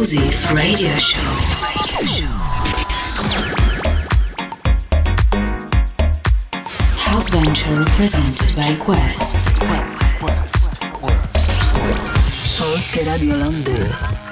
exclusive radio show. House Venture presented by Quest. Polskie Radio London.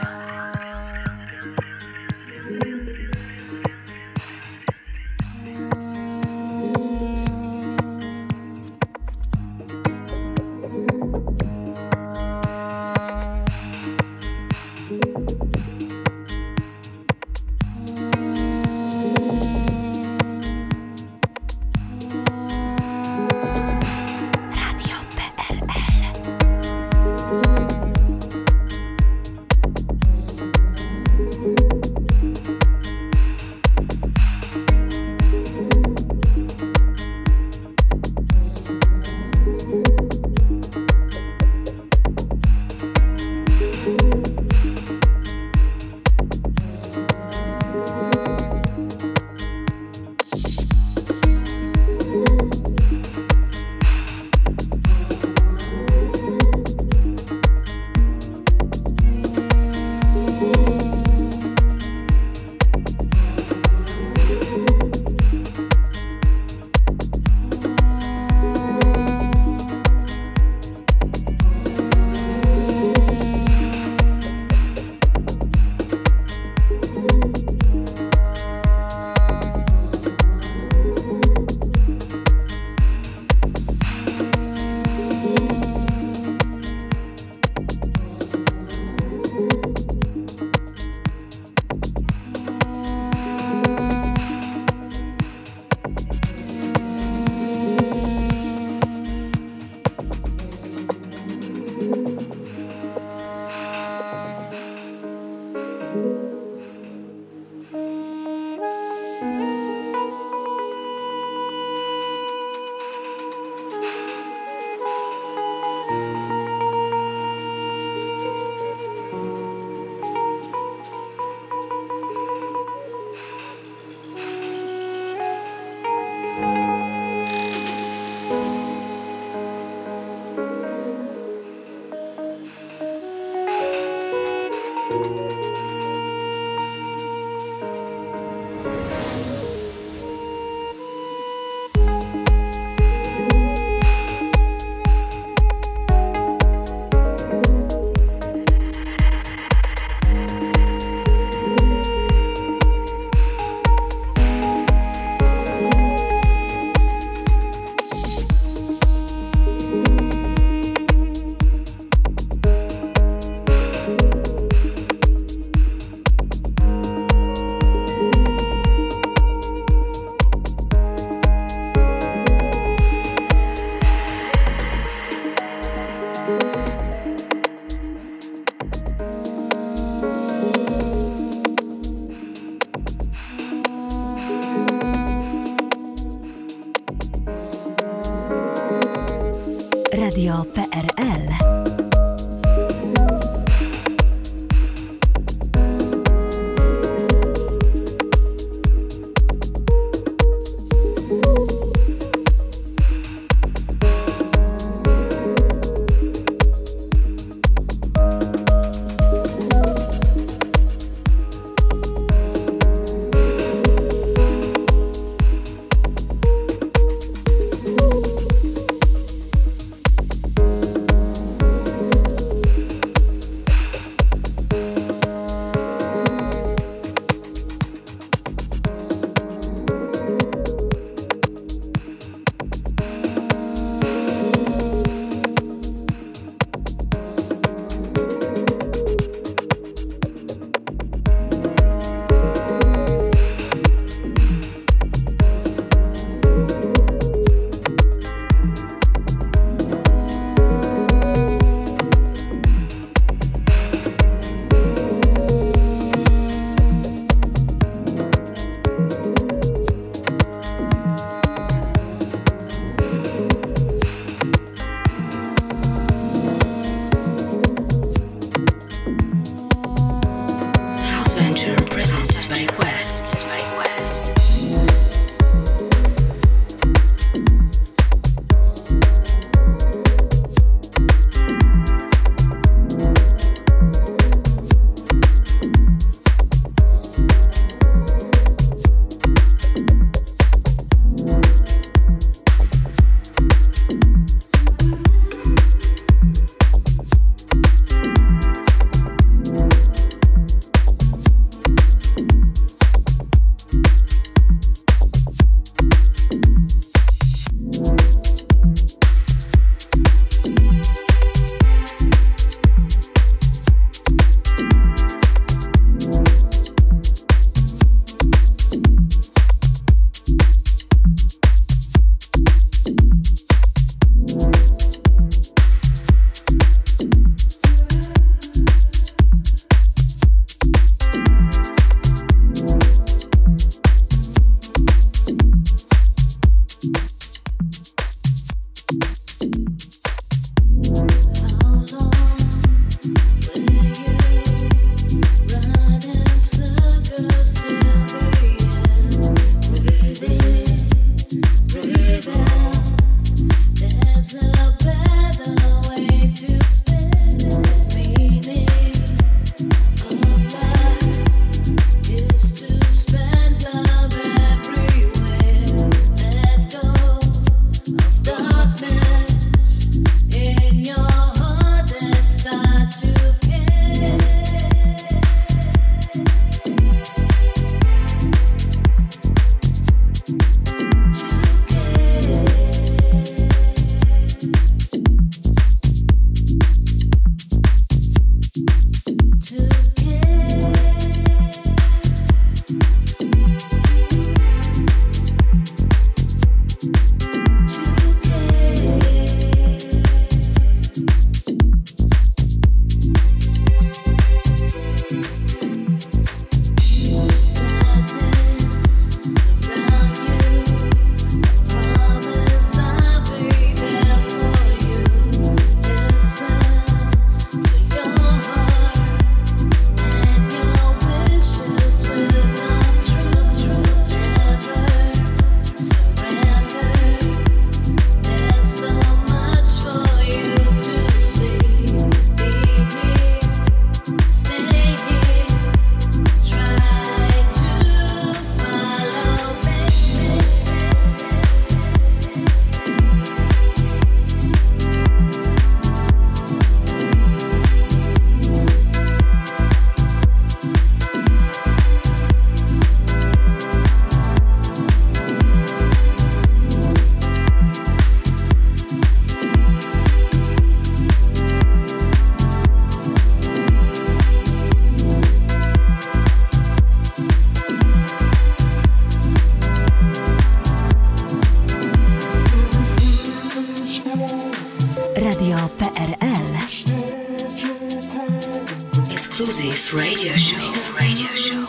Radio Show.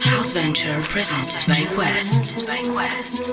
House Venture presented by Quest. By Quest.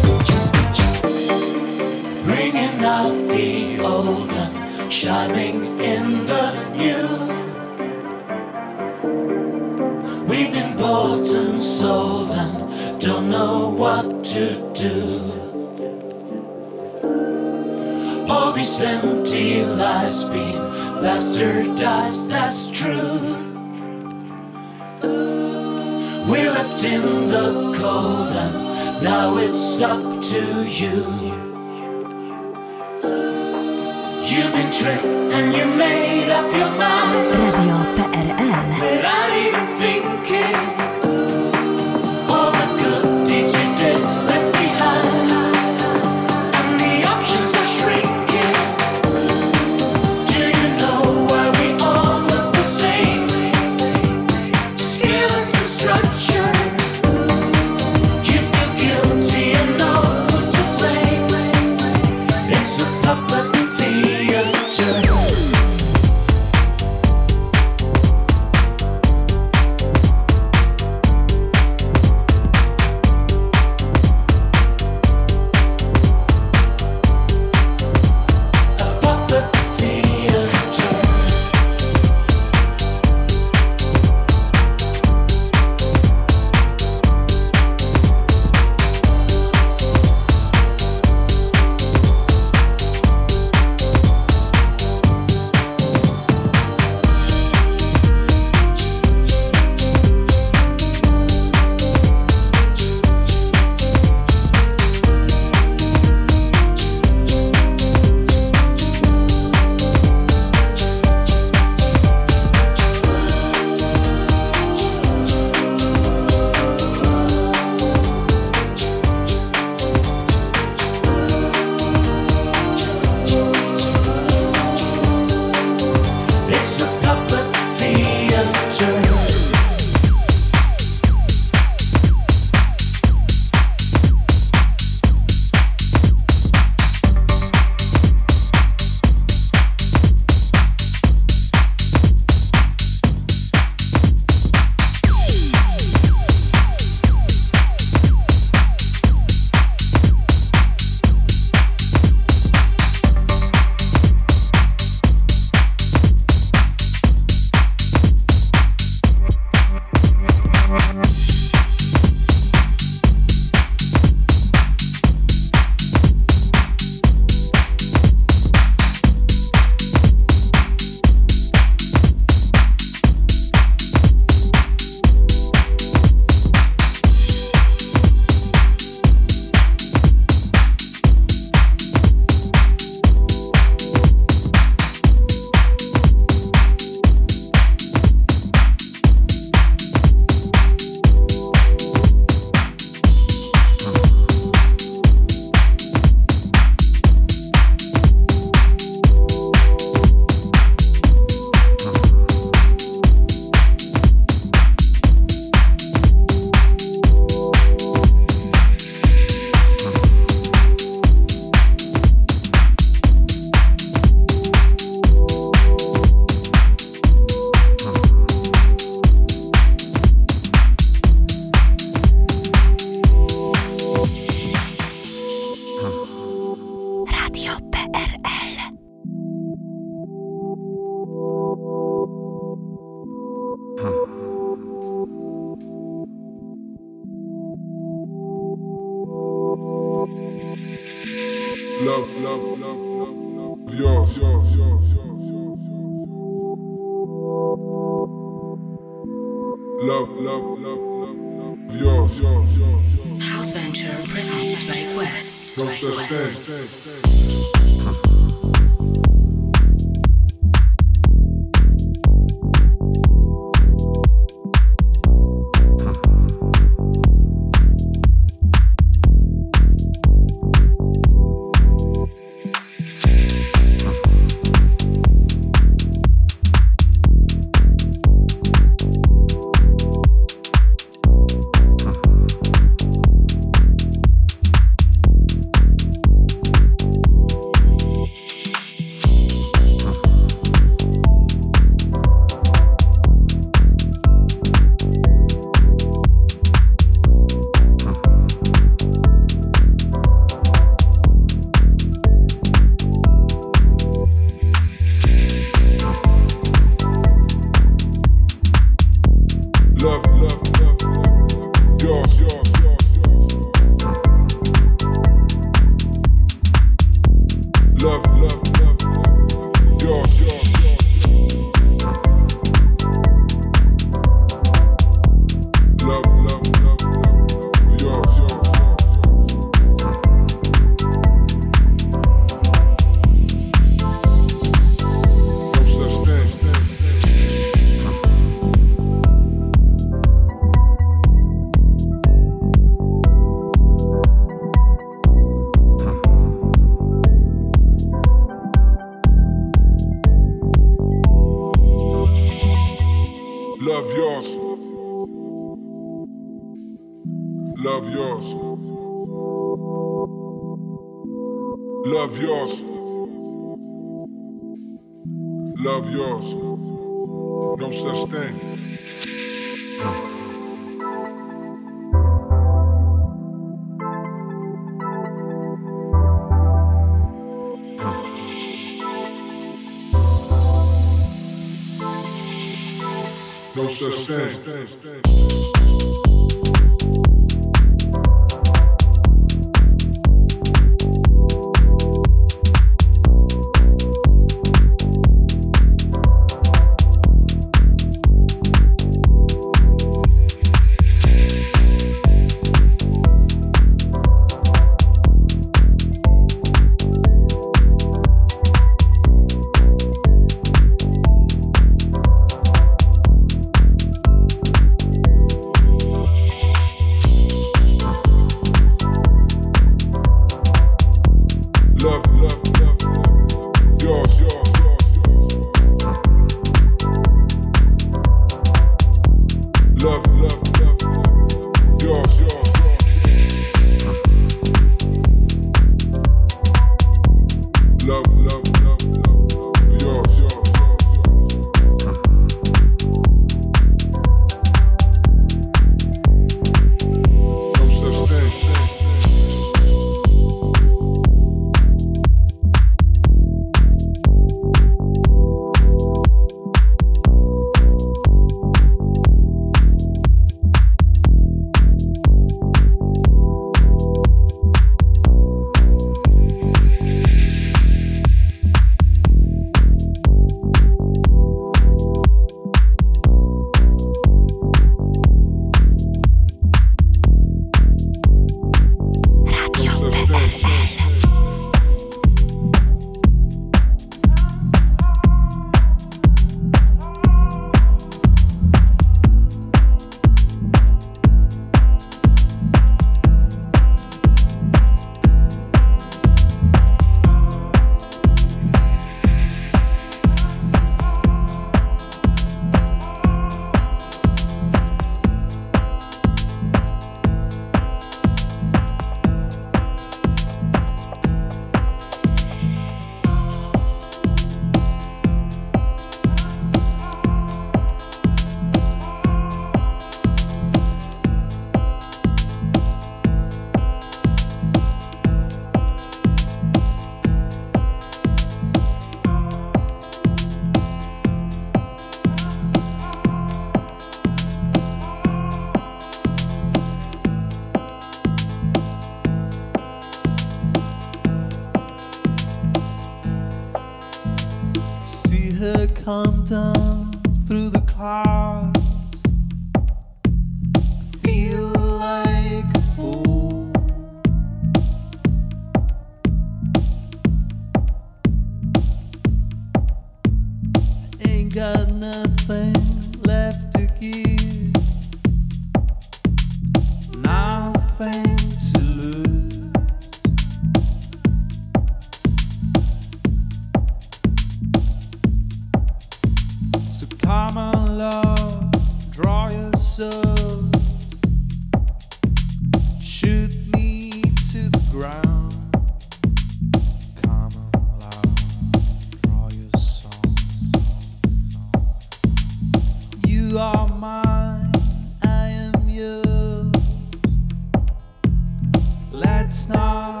Let's not